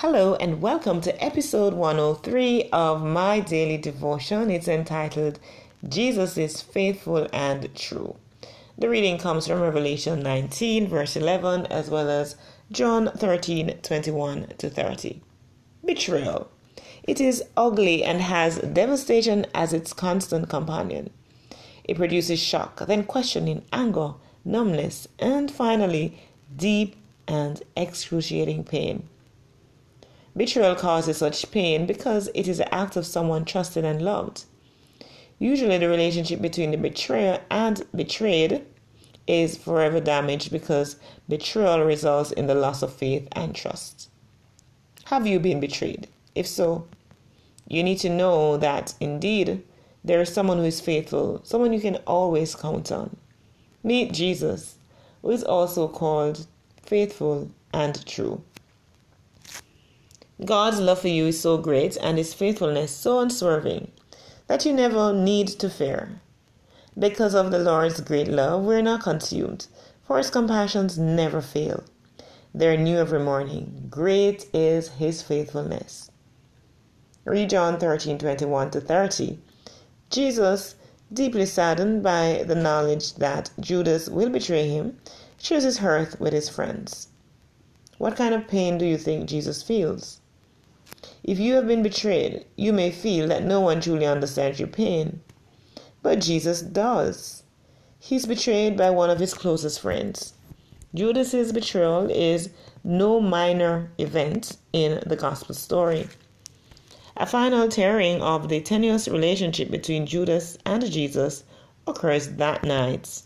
Hello, and welcome to episode 103 of My Daily Devotion. It's entitled Jesus is Faithful and True. The reading comes from Revelation 19, verse 11, as well as John 13, 21 to 30. Betrayal. It is ugly and has devastation as its constant companion. It produces shock, then questioning, anger, numbness, and finally, deep and excruciating pain. Betrayal causes such pain because it is the act of someone trusted and loved. Usually, the relationship between the betrayer and betrayed is forever damaged because betrayal results in the loss of faith and trust. Have you been betrayed? If so, you need to know that indeed there is someone who is faithful, someone you can always count on. Meet Jesus, who is also called faithful and true. God's love for you is so great and his faithfulness so unswerving that you never need to fear. Because of the Lord's great love, we're not consumed, for his compassions never fail. They're new every morning. Great is his faithfulness. Read John 13 21 to 30. Jesus, deeply saddened by the knowledge that Judas will betray him, shares his hearth with his friends. What kind of pain do you think Jesus feels? If you have been betrayed, you may feel that no one truly understands your pain. But Jesus does. He's betrayed by one of his closest friends. Judas's betrayal is no minor event in the gospel story. A final tearing of the tenuous relationship between Judas and Jesus occurs that night.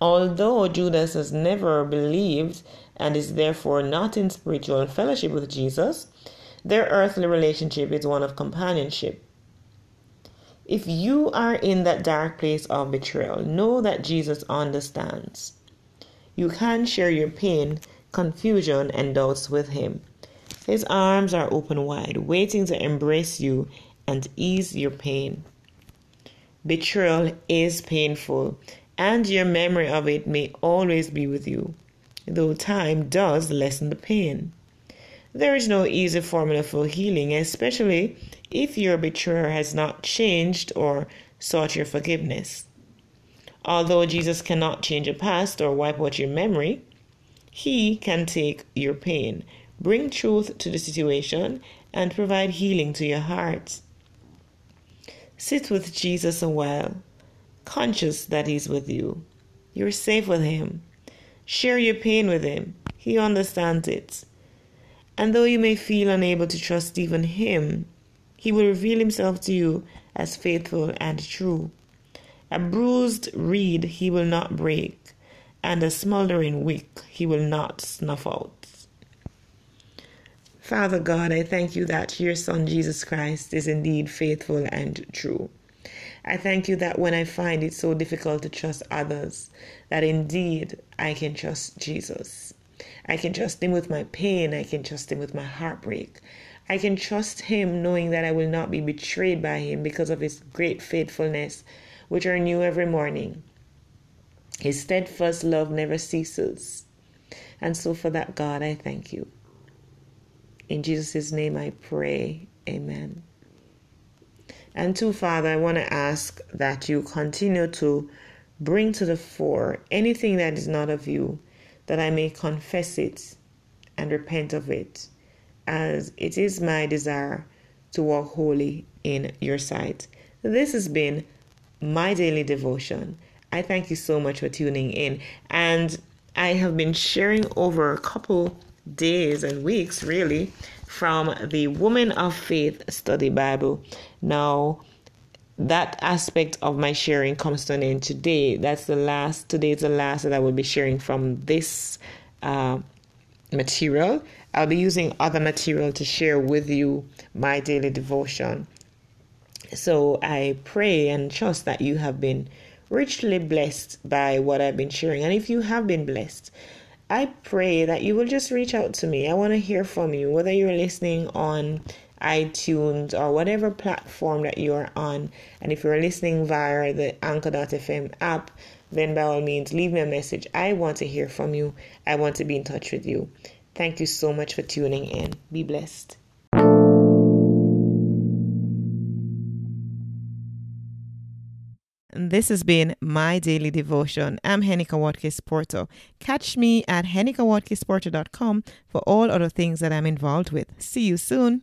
Although Judas has never believed and is therefore not in spiritual fellowship with Jesus, their earthly relationship is one of companionship. If you are in that dark place of betrayal, know that Jesus understands. You can share your pain, confusion, and doubts with Him. His arms are open wide, waiting to embrace you and ease your pain. Betrayal is painful, and your memory of it may always be with you, though time does lessen the pain. There is no easy formula for healing, especially if your betrayer has not changed or sought your forgiveness. Although Jesus cannot change your past or wipe out your memory, He can take your pain, bring truth to the situation, and provide healing to your heart. Sit with Jesus a while, conscious that He's with you. You're safe with Him. Share your pain with Him, He understands it. And though you may feel unable to trust even Him, He will reveal Himself to you as faithful and true. A bruised reed He will not break, and a smoldering wick He will not snuff out. Father God, I thank you that your Son Jesus Christ is indeed faithful and true. I thank you that when I find it so difficult to trust others, that indeed I can trust Jesus. I can trust Him with my pain. I can trust Him with my heartbreak. I can trust Him knowing that I will not be betrayed by Him because of His great faithfulness, which are new every morning. His steadfast love never ceases. And so, for that, God, I thank you. In Jesus' name I pray. Amen. And to Father, I want to ask that you continue to bring to the fore anything that is not of you that I may confess it and repent of it, as it is my desire to walk holy in your sight. This has been my daily devotion. I thank you so much for tuning in. And I have been sharing over a couple days and weeks, really, from the Woman of Faith Study Bible. Now, that aspect of my sharing comes to an end today. That's the last, today is the last that I will be sharing from this uh, material. I'll be using other material to share with you my daily devotion. So I pray and trust that you have been richly blessed by what I've been sharing. And if you have been blessed, I pray that you will just reach out to me. I want to hear from you, whether you're listening on iTunes or whatever platform that you're on. And if you're listening via the Anchor.fm app, then by all means, leave me a message. I want to hear from you. I want to be in touch with you. Thank you so much for tuning in. Be blessed. This has been my daily devotion. I'm Henika Watkins Porto. Catch me at henikawatkisporto.com for all other things that I'm involved with. See you soon.